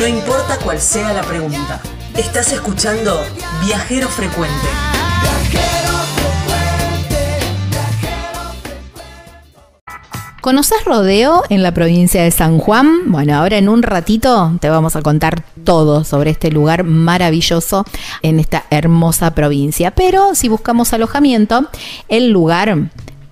No importa cuál sea la pregunta. Estás escuchando Viajero Frecuente. ¿Conoces Rodeo en la provincia de San Juan? Bueno, ahora en un ratito te vamos a contar todo sobre este lugar maravilloso en esta hermosa provincia. Pero si buscamos alojamiento, el lugar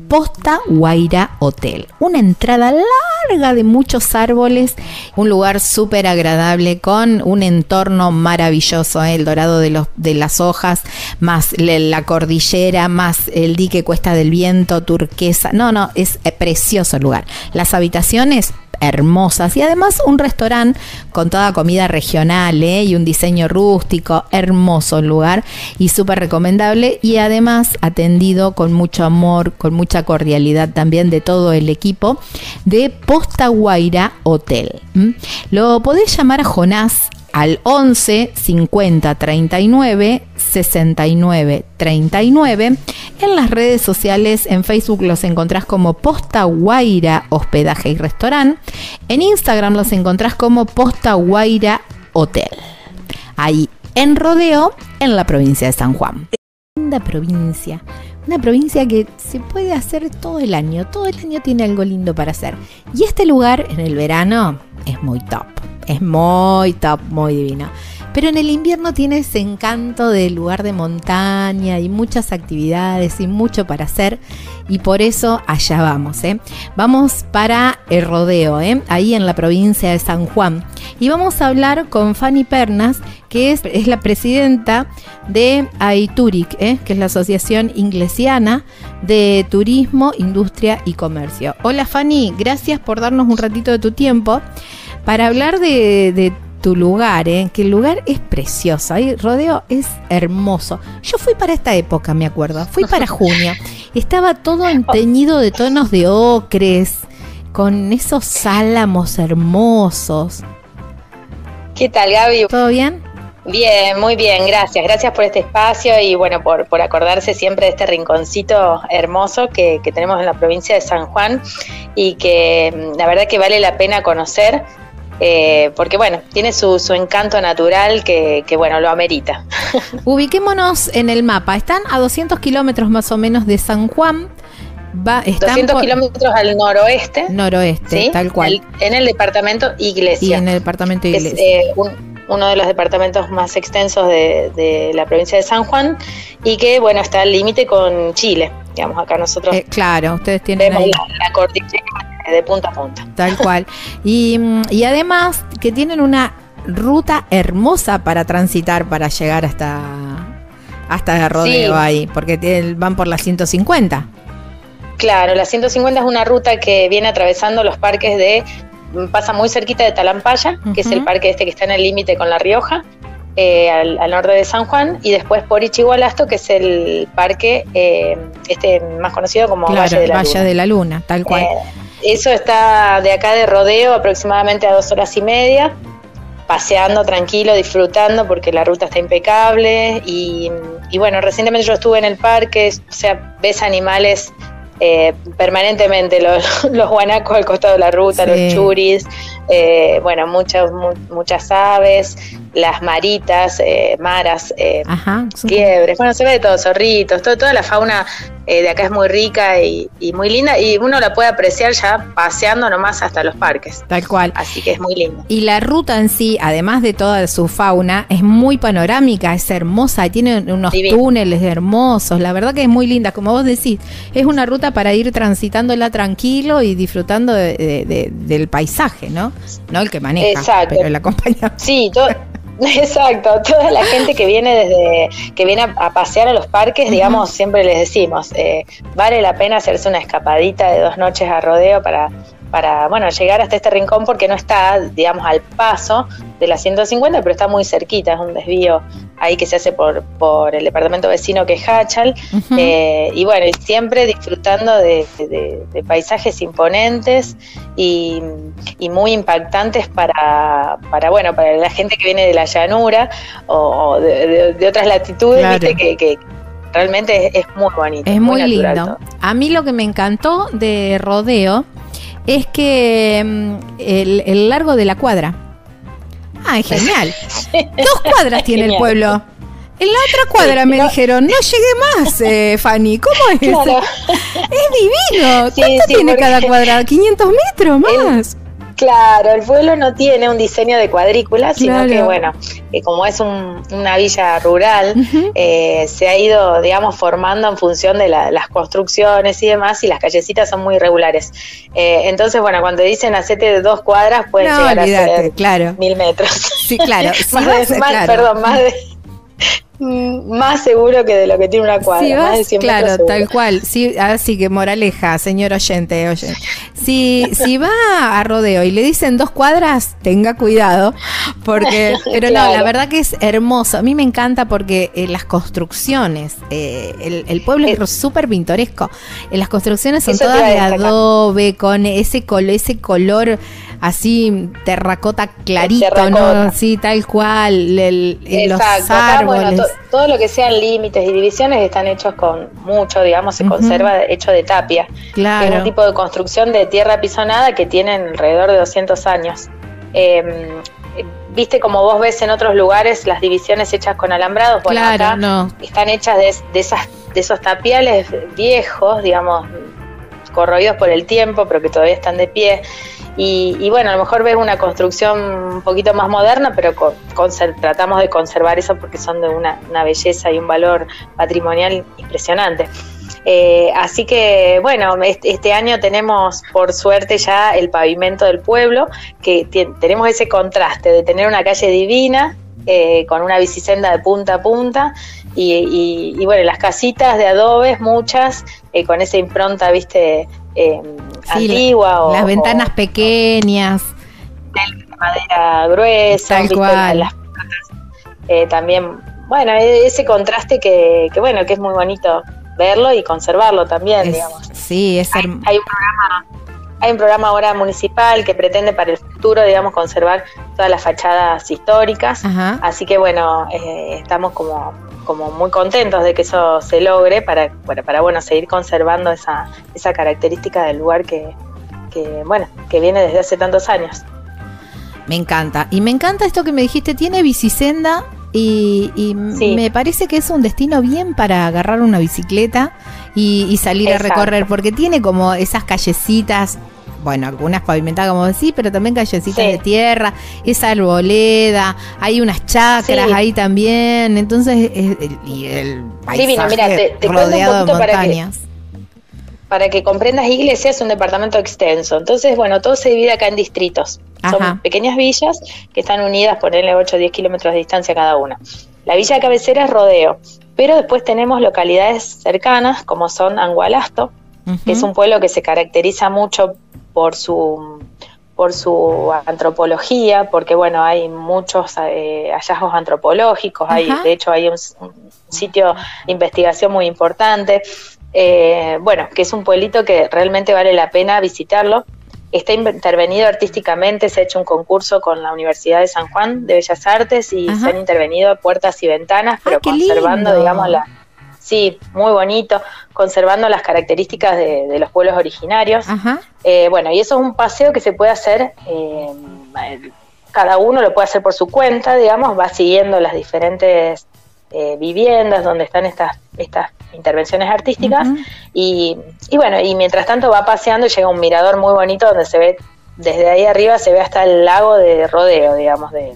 Posta Guaira Hotel. Una entrada larga de muchos árboles, un lugar súper agradable con un entorno maravilloso, ¿eh? el dorado de, los, de las hojas, más la cordillera, más el dique Cuesta del Viento, turquesa. No, no, es eh, precioso el lugar. Las habitaciones hermosas y además un restaurante con toda comida regional ¿eh? y un diseño rústico, hermoso el lugar y súper recomendable y además atendido con mucho amor, con mucha cordialidad también de todo el equipo de Posta Guaira Hotel. Lo podés llamar a Jonás al 11 50 39 69 39. En las redes sociales, en Facebook los encontrás como Posta Guaira Hospedaje y Restaurante. En Instagram los encontrás como Posta Guaira Hotel. Ahí en Rodeo, en la provincia de San Juan. Linda provincia. Una provincia que se puede hacer todo el año. Todo el año tiene algo lindo para hacer. Y este lugar en el verano es muy top es muy top, muy divino. Pero en el invierno tiene ese encanto del lugar de montaña y muchas actividades y mucho para hacer. Y por eso allá vamos. ¿eh? Vamos para el rodeo, ¿eh? ahí en la provincia de San Juan. Y vamos a hablar con Fanny Pernas, que es, es la presidenta de AITURIC, ¿eh? que es la Asociación Inglesiana de Turismo, Industria y Comercio. Hola Fanny, gracias por darnos un ratito de tu tiempo para hablar de, tu lugar, ¿eh? que el lugar es precioso, ahí rodeo es hermoso. Yo fui para esta época, me acuerdo, fui para junio. Estaba todo teñido de tonos de ocres, con esos álamos hermosos. ¿Qué tal, Gaby? ¿Todo bien? Bien, muy bien, gracias. Gracias por este espacio y bueno, por, por acordarse siempre de este rinconcito hermoso que, que tenemos en la provincia de San Juan y que mm, la verdad que vale la pena conocer eh, porque bueno, tiene su, su encanto natural que, que, bueno, lo amerita. Ubiquémonos en el mapa, están a 200 kilómetros más o menos de San Juan. Va, 200 kilómetros al noroeste. Noroeste, tal cual. en el departamento Iglesia. Y en el departamento Iglesia. Es, eh, uno de los departamentos más extensos de, de, la provincia de San Juan y que, bueno, está al límite con Chile. Digamos, acá nosotros. Eh, claro, ustedes tienen ahí. La, la cordillera de punta a punta. Tal cual. Y, y además que tienen una ruta hermosa para transitar, para llegar hasta, hasta el rodeo ahí, porque van por la 150. Claro, la 150 es una ruta que viene atravesando los parques de, pasa muy cerquita de Talampaya, que es el parque este que está en el límite con La Rioja, eh, al, al, norte de San Juan, y después por Ichigualasto, que es el parque eh, este más conocido como claro, Valle de la Valle Luna. de la Luna, tal cual. Eh, eso está de acá de rodeo aproximadamente a dos horas y media, paseando tranquilo, disfrutando porque la ruta está impecable y, y bueno, recientemente yo estuve en el parque, o sea, ves animales eh, permanentemente, los, los, guanacos al costado de la ruta, sí. los churis, eh, bueno, muchas, mu muchas aves, las maritas, eh, maras, quiebres, bueno, se ve de todo, zorritos, todo, toda la fauna eh, de acá es muy rica y, y, muy linda y uno la puede apreciar ya paseando nomás hasta los parques. Tal cual. Así que es muy lindo. Y la ruta en sí, además de toda su fauna, es muy panorámica, es hermosa, tiene unos Divino. túneles hermosos, la verdad que es muy linda, como vos decís, es una ruta para ir transitándola tranquilo y disfrutando de, de, de, del paisaje, ¿no? No el que maneja, Exacto. pero el acompañante. Sí, todo, Exacto, toda la gente que viene desde que viene a, a pasear a los parques, uh -huh. digamos, siempre les decimos, eh, vale la pena hacerse una escapadita de dos noches a rodeo para para bueno llegar hasta este rincón porque no está digamos al paso de la 150 pero está muy cerquita es un desvío ahí que se hace por, por el departamento vecino que es Hachal uh -huh. eh, y bueno siempre disfrutando de, de, de paisajes imponentes y, y, muy impactantes para, para bueno para la gente que viene de la llanura o, o de, de, otras latitudes claro. ¿viste? que, que realmente es, es, muy bonito es muy, muy lindo a mí lo que me encantó de rodeo es que mm, el, el largo de la cuadra Ah, genial. Dos cuadras tiene el pueblo. En la otra cuadra me dijeron, no llegué más, eh, Fanny. ¿Cómo es? Es divino. ¿Cuánto tiene cada cuadra? ¿500 metros más? Claro, el pueblo no tiene un diseño de cuadrícula, sino que, bueno, eh, como es una villa rural, eh, se ha ido, digamos, formando en función de las construcciones y demás, y las callecitas son muy irregulares. Eh, entonces, bueno, cuando dicen hacete de dos cuadras, pueden llegar a ser claro. mil metros. Sí, claro. Perdón, más de más seguro que de lo que tiene una cuadra. claro, tal cual. Sí, así que moraleja, señor oyente, oye. Si, si va a rodeo y le dicen dos cuadras, tenga cuidado, porque, pero no, la verdad que es hermoso. A mí me encanta porque en las construcciones, eh, el, pueblo es súper pintoresco. En las construcciones son todas de adobe, con ese, color ese color así terracota clarito, ¿no? Sí, tal cual, los árboles. todo lo que sean límites y divisiones están hechos con mucho, digamos, se conserva hecho de tapia. Claro. es un tipo de construcción de tierra pisonada que tienen alrededor de 200 años. Em, viste como vos ves en otros lugares las divisiones hechas con alambrados, bueno, acá están hechas de, de, esas, de esos tapiales viejos, digamos, corroídos por el tiempo, pero que todavía están de pie. Y, bueno, a lo mejor ves una construcción un poquito más moderna, pero tratamos de conservar eso porque son de una, belleza y un valor patrimonial impresionante. Eh, así que bueno, este, año tenemos por suerte ya el pavimento del pueblo, que tenemos ese contraste de tener una calle divina eh, con una bicisenda de punta a punta y, bueno, las casitas de adobes, muchas, eh, con esa impronta, viste, eh, antigua. las ventanas pequeñas. De madera gruesa. Tal cual. Eh, también, bueno, e-, ese contraste que, que, bueno, que es muy bonito verlo y conservarlo también, digamos. Sí, es hay, hay un programa hay un programa ahora municipal que pretende para el futuro, digamos, conservar todas las fachadas históricas. Así que bueno, eh, estamos como como muy contentos de que eso se logre para, para, para bueno, seguir conservando esa, esa característica del lugar que, que, bueno, que viene desde hace tantos años. Me encanta. Y me encanta esto que me dijiste, tiene bicisenda y, me parece que es un destino bien para agarrar una bicicleta y, salir a recorrer, porque tiene como esas callecitas bueno, algunas pavimentadas como decís, pero también callecitas de tierra, esa arboleda, hay unas chacras ahí también, entonces, y el paisaje mira, te, rodeado de montañas. Para que, comprendas, Iglesia es un departamento extenso, entonces, bueno, todo se divide acá en distritos. Son pequeñas villas que están unidas, ponerle 8 o 10 kilómetros de distancia cada una. La villa de cabecera es Rodeo, pero después tenemos localidades cercanas como son Angualasto, que es un pueblo que se caracteriza mucho por su por su antropología, porque bueno, hay muchos eh, hallazgos antropológicos, hay, de hecho hay un, sitio de investigación muy importante, eh, bueno, que es un pueblito que realmente vale la pena visitarlo. Está intervenido artísticamente, se ha hecho un concurso con la Universidad de San Juan de Bellas Artes y se han intervenido puertas y ventanas, pero conservando, digamos, la, Sí, muy bonito, conservando las características de, los pueblos originarios. Eh, bueno, y eso es un paseo que se puede hacer, eh, cada uno lo puede hacer por su cuenta, digamos, va siguiendo las diferentes eh, viviendas donde están estas, estas intervenciones artísticas y, bueno, y mientras tanto va paseando y llega a un mirador muy bonito donde se ve, desde ahí arriba se ve hasta el lago de rodeo, digamos, de,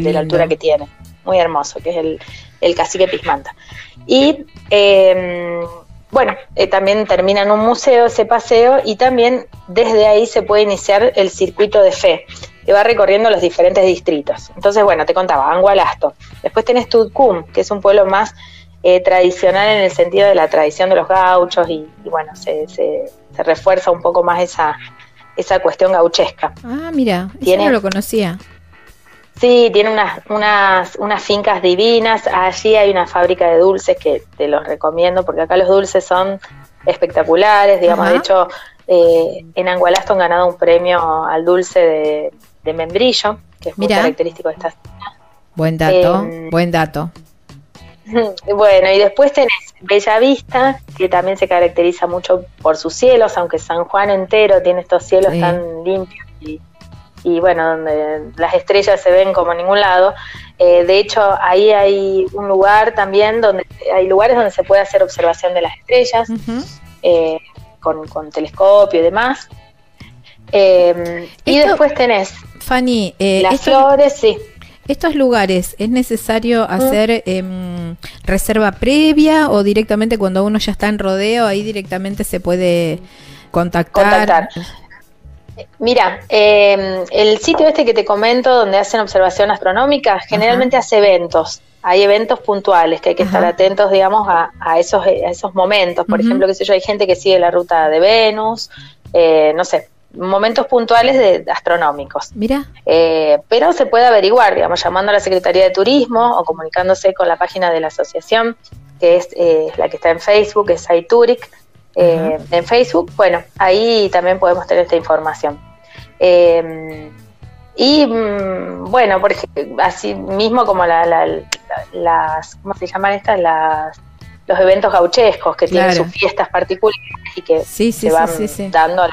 de la altura que tiene. Muy hermoso, que es el, el cacique Pismanta. Y em, bueno, eh, también termina en un museo ese paseo y también desde ahí se puede iniciar el circuito de fe, que va recorriendo los diferentes distritos. Entonces, bueno, te contaba, Angualasto. Después tenés Tudcum, que es un pueblo más eh, tradicional en el sentido de la tradición de los gauchos y, bueno, se, se, refuerza un poco más esa, esa cuestión gauchesca. Ah, mira, ¿Tiene? no lo conocía. Sí, tiene unas, unas, unas fincas divinas. Allí hay una fábrica de dulces que te los recomiendo porque acá los dulces son espectaculares. Digamos, de hecho, eh, en Angualasto han ganado un premio al dulce de, membrillo, que es muy característico de esta zona. Buen dato, em, buen dato. Bueno, y después tenés Bella Vista, que también se caracteriza mucho por sus cielos, aunque San Juan entero tiene estos cielos tan limpios y y bueno, donde las estrellas se ven como en ningún lado. Eh, de hecho, ahí hay un lugar también donde hay lugares donde se puede hacer observación de las estrellas eh, con, con, telescopio y demás. Eh, y después tenés Fanny, las flores, sí. ¿Estos lugares es necesario hacer em, reserva previa o directamente cuando uno ya está en rodeo, ahí directamente se puede contactar? contactar. Mira, em, el sitio este que te comento donde hacen observación astronómica generalmente hace eventos. Hay eventos puntuales que hay que estar atentos, digamos, a, esos, esos momentos. Por ejemplo, qué sé yo, hay gente que sigue la ruta de Venus, eh, no sé, momentos puntuales de, astronómicos. Mira. Eh, pero se puede averiguar, digamos, llamando a la Secretaría de Turismo o comunicándose con la página de la asociación, que es eh, la que está en Facebook, es iTuric eh, en Facebook, bueno, ahí también podemos tener esta información. Eh, y mm, bueno, por ejemplo, así mismo como las, ¿cómo se llaman estas? Las, los eventos gauchescos que tienen sus fiestas particulares y que se van dando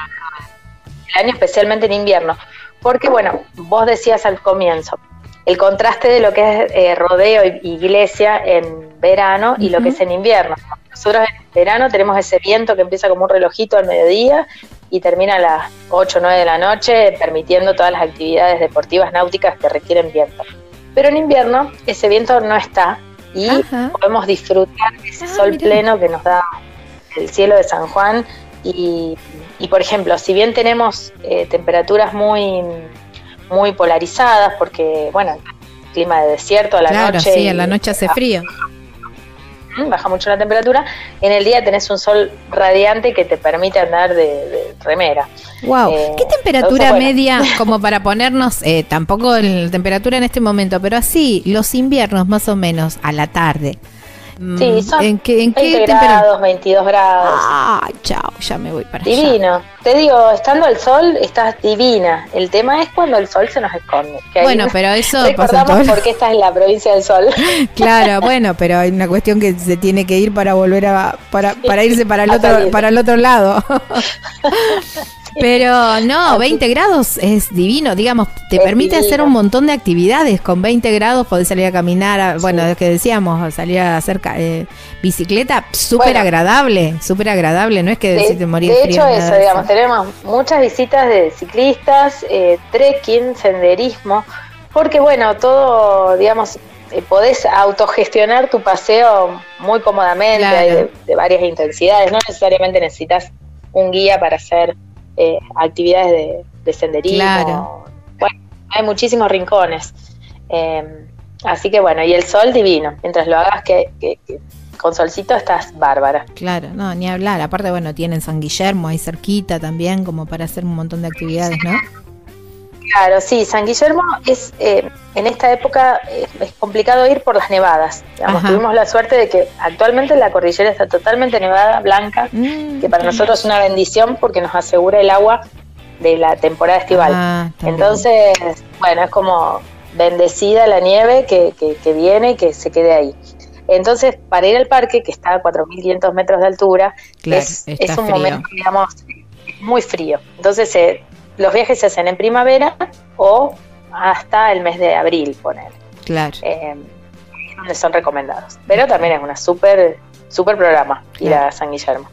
año, especialmente en invierno. Porque bueno, vos decías al comienzo, el contraste de lo que es eh, rodeo y iglesia en verano y lo que es en invierno. Nosotros en verano tenemos ese viento que empieza como un relojito al mediodía y termina a las 8 o 9 de la noche, permitiendo todas las actividades deportivas náuticas que requieren viento. Pero en invierno ese viento no está y podemos disfrutar de ese ah, sol pleno que nos da el cielo de San Juan. Y, por ejemplo, si bien tenemos eh, temperaturas muy, muy polarizadas, porque, bueno, clima de desierto a la claro, noche. Sí, a la noche hace frío baja mucho la temperatura, en el día tenés un sol radiante que te permite andar de, remera. Wow, eh, ¿qué temperatura media como para ponernos, eh, tampoco la temperatura en este momento, pero así, los inviernos más o menos a la tarde? Mm, sí, son ¿En qué, en 20 grados, 22 grados. Ah, chao, ya me voy para Divino. Te digo, estando al sol, estás divina. El tema es cuando el sol se nos esconde. bueno, pero eso pasa todo... porque esta es la provincia del sol. claro, bueno, pero hay una cuestión que se tiene que ir para volver a para, para irse para el otro para el otro lado. Pero no, 20 grados es divino, digamos, te permite hacer un montón de actividades. Con 20 grados podés salir a caminar, bueno, es que decíamos, salir a hacer eh, bicicleta, súper agradable, súper agradable, no es que de, te morir De hecho, eso, digamos, tenemos muchas visitas de ciclistas, eh, trekking, senderismo, porque bueno, todo, digamos, eh, podés autogestionar tu paseo muy cómodamente, de varias intensidades, no necesariamente necesitas un guía para hacer eh, actividades de, senderismo. Bueno, hay muchísimos rincones. Em, así que bueno, y el sol divino. Mientras lo hagas que, con solcito estás bárbara. Claro, no, ni hablar. Aparte, bueno, tienen San Guillermo ahí cerquita también, como para hacer un montón de actividades, ¿no? Claro, sí, San Guillermo es, eh, en esta época eh, es complicado ir por las nevadas. tuvimos la suerte de que actualmente la cordillera está totalmente nevada, blanca, mm, que para nosotros es una bendición porque nos asegura el agua de la temporada estival. Ah, Entonces, bueno, es como bendecida la nieve que, que, viene y que se quede ahí. Entonces, para ir al parque, que está a 4.500 metros de altura, es, es, un momento, digamos, muy frío. Entonces, se los viajes se hacen en primavera o hasta el mes de abril, poner. Claro. Eh, donde son recomendados. Pero también es una súper super programa ir a San Guillermo.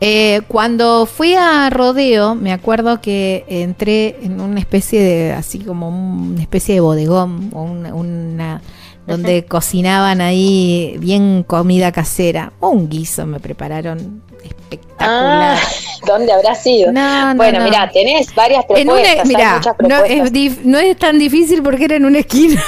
Eh, cuando fui a Rodeo, me acuerdo que entré en una especie de, así como una especie de bodegón, o una, donde cocinaban ahí bien comida casera. Un guiso me prepararon espectacular. Ah, ¿Dónde habrá sido? bueno, mira, tenés varias propuestas. No, es no es tan difícil porque era en una esquina.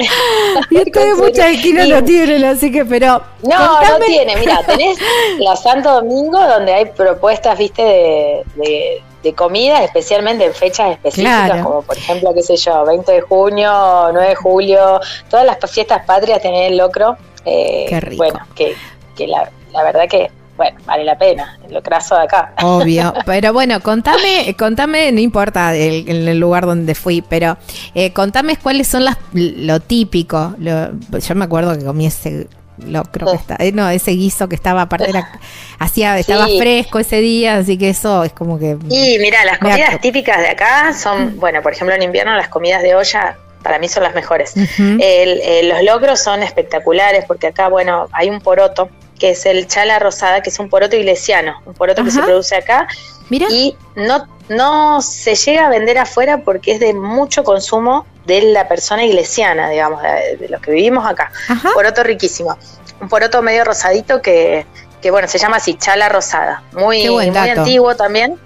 y ustedes muchas esquinas no tienen, así que, pero. No, no tiene. Mira, tenés la Santo Domingo, donde hay propuestas, viste, de, de, comida, especialmente en fechas específicas, como por ejemplo, qué sé yo, 20 de junio, 9 de julio, todas las fiestas patrias tenés el locro. Eh, qué rico. Bueno, que, que la, la verdad que bueno, vale la pena, lo craso de acá. Obvio, pero bueno, contame, contame, no importa el, el lugar donde fui, pero eh, contame cuáles son las lo típico. yo me acuerdo que comí ese locro que está, eh, no, ese guiso que estaba aparte era, hacía, estaba fresco ese día, así que eso es como que. Y mira, las comidas típicas de acá son, bueno, por ejemplo en invierno las comidas de olla para mí son las mejores. los locros son espectaculares porque acá, bueno, hay un poroto que es el chala rosada, que es un poroto iglesiano, un poroto que se produce acá. Mira. Y no, no se llega a vender afuera porque es de mucho consumo de la persona iglesiana, digamos, de, los que vivimos acá. Poroto riquísimo. Un poroto medio rosadito que, que bueno, se llama así, chala rosada. Muy, muy antiguo también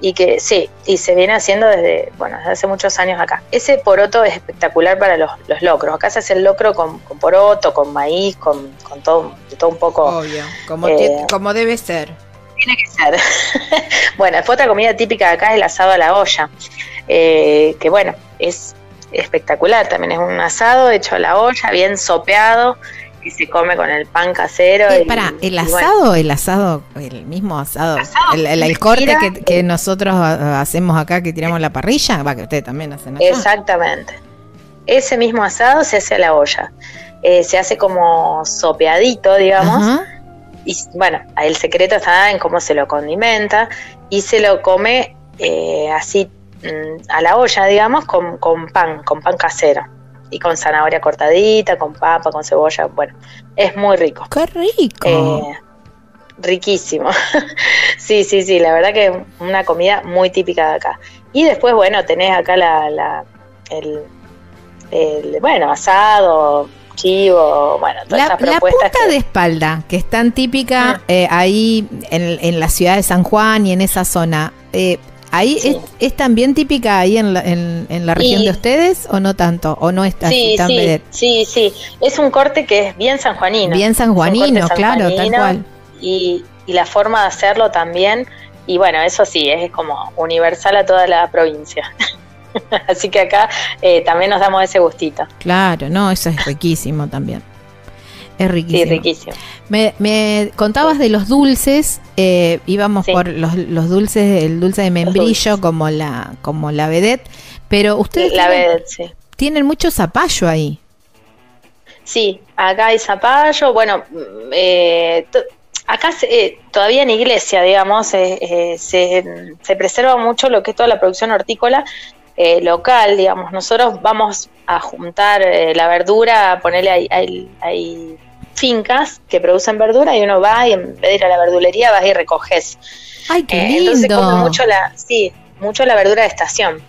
y que sí, y se viene haciendo desde, bueno, desde hace muchos años acá. Ese poroto es espectacular para los, locros. Acá se hace el locro con, poroto, con maíz, con, todo, todo un poco. Obvio, como, eh, como debe ser. Tiene que ser. bueno, después otra comida típica de acá es el asado a la olla, eh, que bueno, es espectacular. También es un asado hecho a la olla, bien sopeado y se come con el pan casero. Eh, para, ¿el asado, el asado, el mismo asado, el, corte que, nosotros hacemos acá, que tiramos la parrilla, va, que ustedes también hacen acá. Exactamente. Ese mismo asado se hace a la olla. Eh, se hace como sopeadito, digamos. Y bueno, el secreto está en cómo se lo condimenta y se lo come eh, así a la olla, digamos, con, con pan, con pan casero y con zanahoria cortadita, con papa, con cebolla. Bueno, es muy rico. ¡Qué rico! Eh, riquísimo. sí, sí, sí, la verdad que es una comida muy típica de acá. Y después, bueno, tenés acá la, la el, bueno, asado, chivo, bueno, todas la, La punta de espalda, que es tan típica ah. eh, ahí en, en, la ciudad de San Juan y en esa zona, eh, ¿Ahí es, también típica ahí en la, en, la región de ustedes o no tanto? ¿O no está sí, tan sí, sí, sí, es un corte que es bien sanjuanino. Bien sanjuanino, claro, tal cual. Y, y la forma de hacerlo también, y bueno, eso sí, es como universal a toda la provincia. Así que acá eh, también nos damos ese gustito. Claro, no, eso es riquísimo también. Es riquísimo. Sí, riquísimo. Me, contabas de los dulces, eh, íbamos por los, los, dulces, el dulce de membrillo como la como la vedette, pero ustedes la tienen, vedette, sí. tienen mucho zapallo ahí. Sí, acá hay zapallo, bueno, mm, eh, acá eh, todavía en iglesia, digamos, se, se, preserva mucho lo que es toda la producción hortícola local, digamos. Nosotros vamos a juntar la verdura, ponerle ahí, ahí, fincas que producen verdura y uno va y en vez de ir a la verdulería vas y recoges. Ay, qué lindo. Eh, entonces come mucho la, sí, mucho la verdura de estación.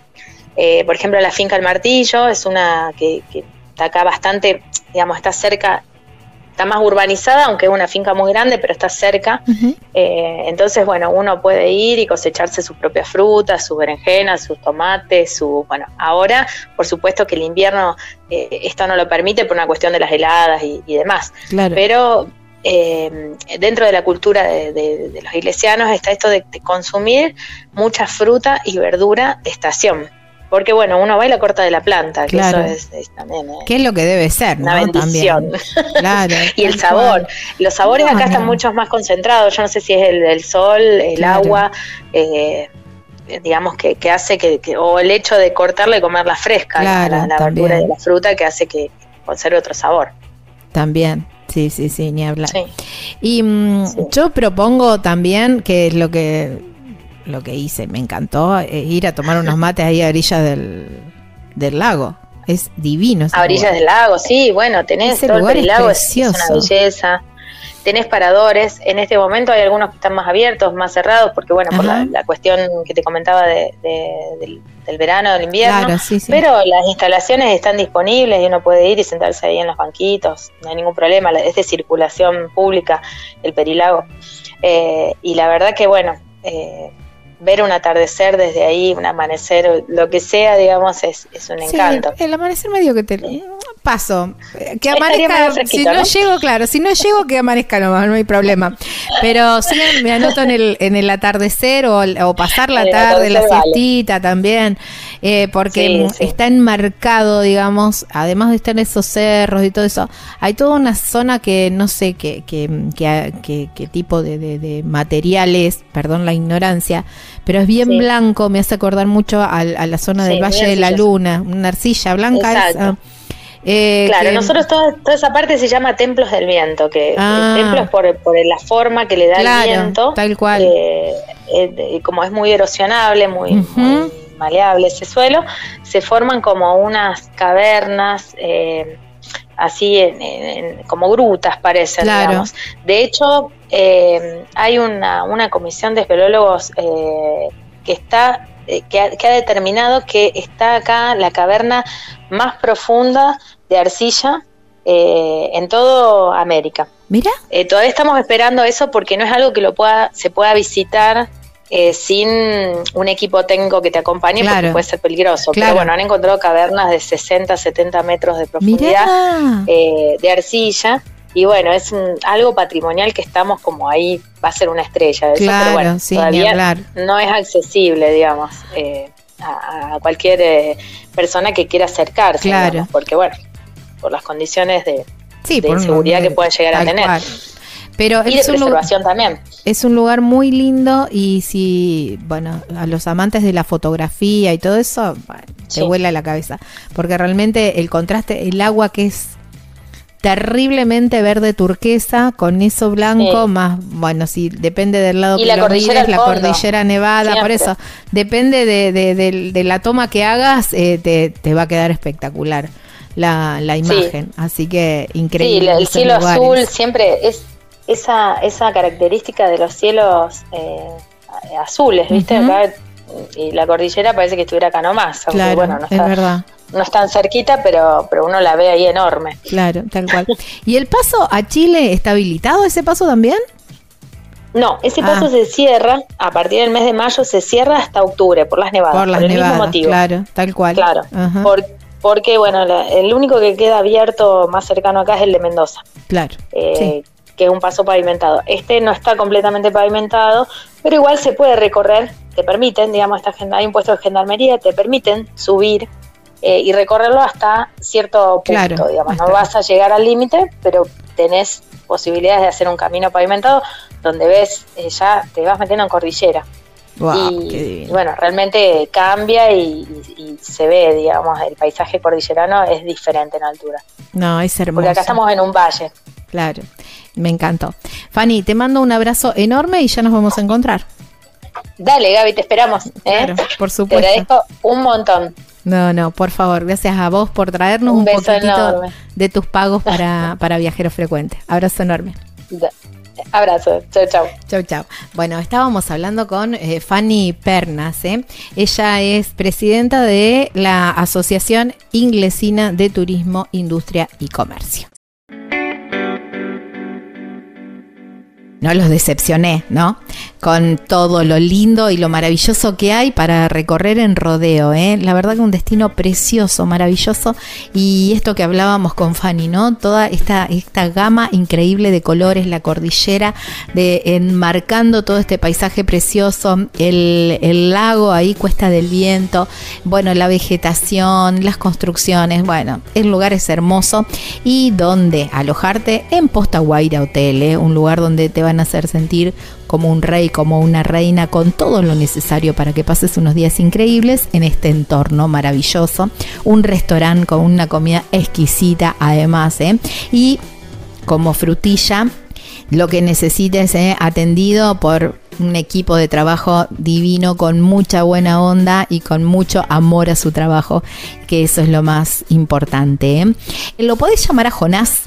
Eh, por ejemplo, la finca El Martillo es una que, que está acá bastante, digamos, está cerca está más urbanizada, aunque es una finca muy grande, pero está cerca. Eh, entonces, bueno, uno puede ir y cosecharse sus propias frutas, sus berenjenas, sus tomates, su, bueno, ahora, por supuesto que el invierno eh, esto no lo permite por una cuestión de las heladas y, demás. Pero eh, dentro de la cultura de, los iglesianos está esto de, consumir mucha fruta y verdura de estación. Porque bueno, uno va y la corta de la planta, que eso es, también... Eh, ¿Qué es lo que debe ser? Una bendición. Claro, y el sabor. Los sabores acá están mucho más concentrados. Yo no sé si es el, sol, el agua, eh, digamos que, que hace que, o el hecho de cortarla y comerla fresca, la, verdura y la fruta, que hace que conserve otro sabor. También, sí, sí, sí, ni hablar. Y mm, yo propongo también, que es lo que lo que hice, me encantó eh, ir a tomar unos mates ahí a orillas del, del lago. Es divino. A orillas del lago, sí, bueno, tenés todo el lago, es, una belleza. Tenés paradores, en este momento hay algunos que están más abiertos, más cerrados, porque bueno, por la, cuestión que te comentaba de, del, verano, del invierno, pero las instalaciones están disponibles y uno puede ir y sentarse ahí en los banquitos, no hay ningún problema, es de circulación pública el Perilago. Eh, y la verdad que bueno, eh, ver un atardecer desde ahí, un amanecer, lo que sea, digamos, es, es un encanto. el amanecer medio que te paso, que amanezca, si ¿no? llego, claro, si no llego que amanezca nomás, no hay problema. Pero sí me anoto en el, en el atardecer o, o pasar la tarde, la siestita también, eh, porque está enmarcado, digamos, además de estar en esos cerros y todo eso, hay toda una zona que no sé qué, qué tipo de, de, de materiales, perdón la ignorancia, pero es bien blanco, me hace acordar mucho a, la zona del Valle de la Luna, una arcilla blanca. Eh, claro, nosotros toda, esa parte se llama templos del viento, que ah. templos por, por la forma que le da el viento. Tal cual. Eh, como es muy erosionable, muy, maleable ese suelo, se forman como unas cavernas. Eh, así en, como grutas parecen, digamos. De hecho, eh, hay una, una, comisión de espeleólogos eh, que está eh, que ha, que, ha, determinado que está acá la caverna más profunda de arcilla en toda América. Mira. todavía estamos esperando eso porque no es algo que lo pueda se pueda visitar eh, sin un equipo técnico que te acompañe porque puede ser peligroso. Pero bueno, han encontrado cavernas de 60, 70 metros de profundidad eh, de arcilla. Y bueno, es algo patrimonial que estamos como ahí, va a ser una estrella. De pero bueno, todavía no es accesible, digamos, eh, a, cualquier persona que quiera acercarse. porque bueno, por las condiciones de, seguridad que pueda llegar a tener. Pero y es de preservación también. Es un lugar muy lindo y si, bueno, a los amantes de la fotografía y todo eso, te vuela la cabeza. Porque realmente el contraste, el agua que es terriblemente verde turquesa con eso blanco más bueno si depende del lado que la lo la cordillera nevada por eso depende de, la toma que hagas eh, te, te, va a quedar espectacular la, la imagen. Así que increíble sí, el cielo azul siempre es esa, esa característica de los cielos eh, azules, ¿viste? Acá, y la cordillera parece que estuviera acá nomás. claro, bueno, no está, es verdad. No es tan cerquita, pero, pero uno la ve ahí enorme. Claro, tal cual. ¿Y el paso a Chile está habilitado ese paso también? No, ese paso ah. se cierra a partir del mes de mayo, se cierra hasta octubre por las nevadas. Por las el mismo motivo. Claro, tal cual. Claro, porque bueno, el único que queda abierto más cercano acá es el de Mendoza. Claro. Eh, que es un paso pavimentado. Este no está completamente pavimentado, pero igual se puede recorrer, te permiten, digamos, esta, hay un puesto de gendarmería, te permiten subir eh, y recorrerlo hasta cierto punto, digamos, no vas a llegar al límite, pero tenés posibilidades de hacer un camino pavimentado donde ves, eh, ya te vas metiendo en cordillera. y, bueno, realmente cambia y, y, se ve, digamos, el paisaje cordillerano es diferente en altura. No, es hermoso. Porque acá estamos en un valle. Claro. Me encantó. Fanny, te mando un abrazo enorme y ya nos vamos a encontrar. Dale, Gaby, te esperamos. ¿eh? Claro, por supuesto. Te agradezco un montón. No, no, por favor, gracias a vos por traernos un, poquitito de tus pagos para, para viajeros frecuentes. Abrazo enorme. Abrazo, chau, chau. Chau, chau. Bueno, estábamos hablando con eh, Fanny Pernas. ¿eh? Ella es presidenta de la Asociación Inglesina de Turismo, Industria y Comercio. No los decepcioné, ¿no? Con todo lo lindo y lo maravilloso que hay para recorrer en rodeo, ¿eh? La verdad que un destino precioso, maravilloso. Y esto que hablábamos con Fanny, ¿no? Toda esta, esta gama increíble de colores, la cordillera, de enmarcando todo este paisaje precioso, el, el lago ahí, Cuesta del Viento, bueno, la vegetación, las construcciones, bueno, el lugar es hermoso. Y donde alojarte en Posta Guaira Hotel, ¿eh? un lugar donde te van hacer sentir como un rey, como una reina, con todo lo necesario para que pases unos días increíbles en este entorno maravilloso. Un restaurante con una comida exquisita además. ¿eh? Y como frutilla, lo que necesites ¿eh? atendido por un equipo de trabajo divino con mucha buena onda y con mucho amor a su trabajo, que eso es lo más importante. ¿eh? Lo podés llamar a Jonás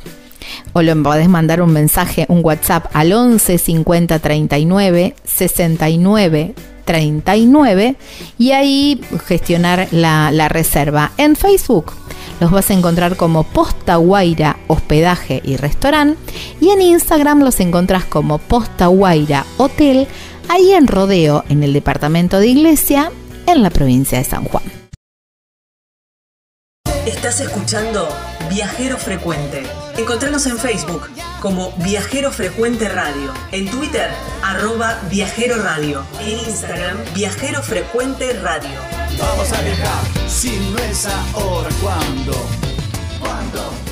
o lo podés mandar un mensaje, un WhatsApp al 11 50 39 69 39 y ahí gestionar la, reserva. En Facebook los vas a encontrar como Posta Guaira Hospedaje y Restaurante y en Instagram los encontrás como Posta Guaira Hotel, ahí en Rodeo, en el departamento de Iglesia, en la provincia de San Juan. Estás escuchando Viajero Frecuente. Encontrarnos en Facebook como Viajero Frecuente Radio, en Twitter arroba Viajero Radio, en Instagram Viajero Frecuente Radio. Vamos a viajar, si no es ahora, ¿cuándo? ¿Cuándo?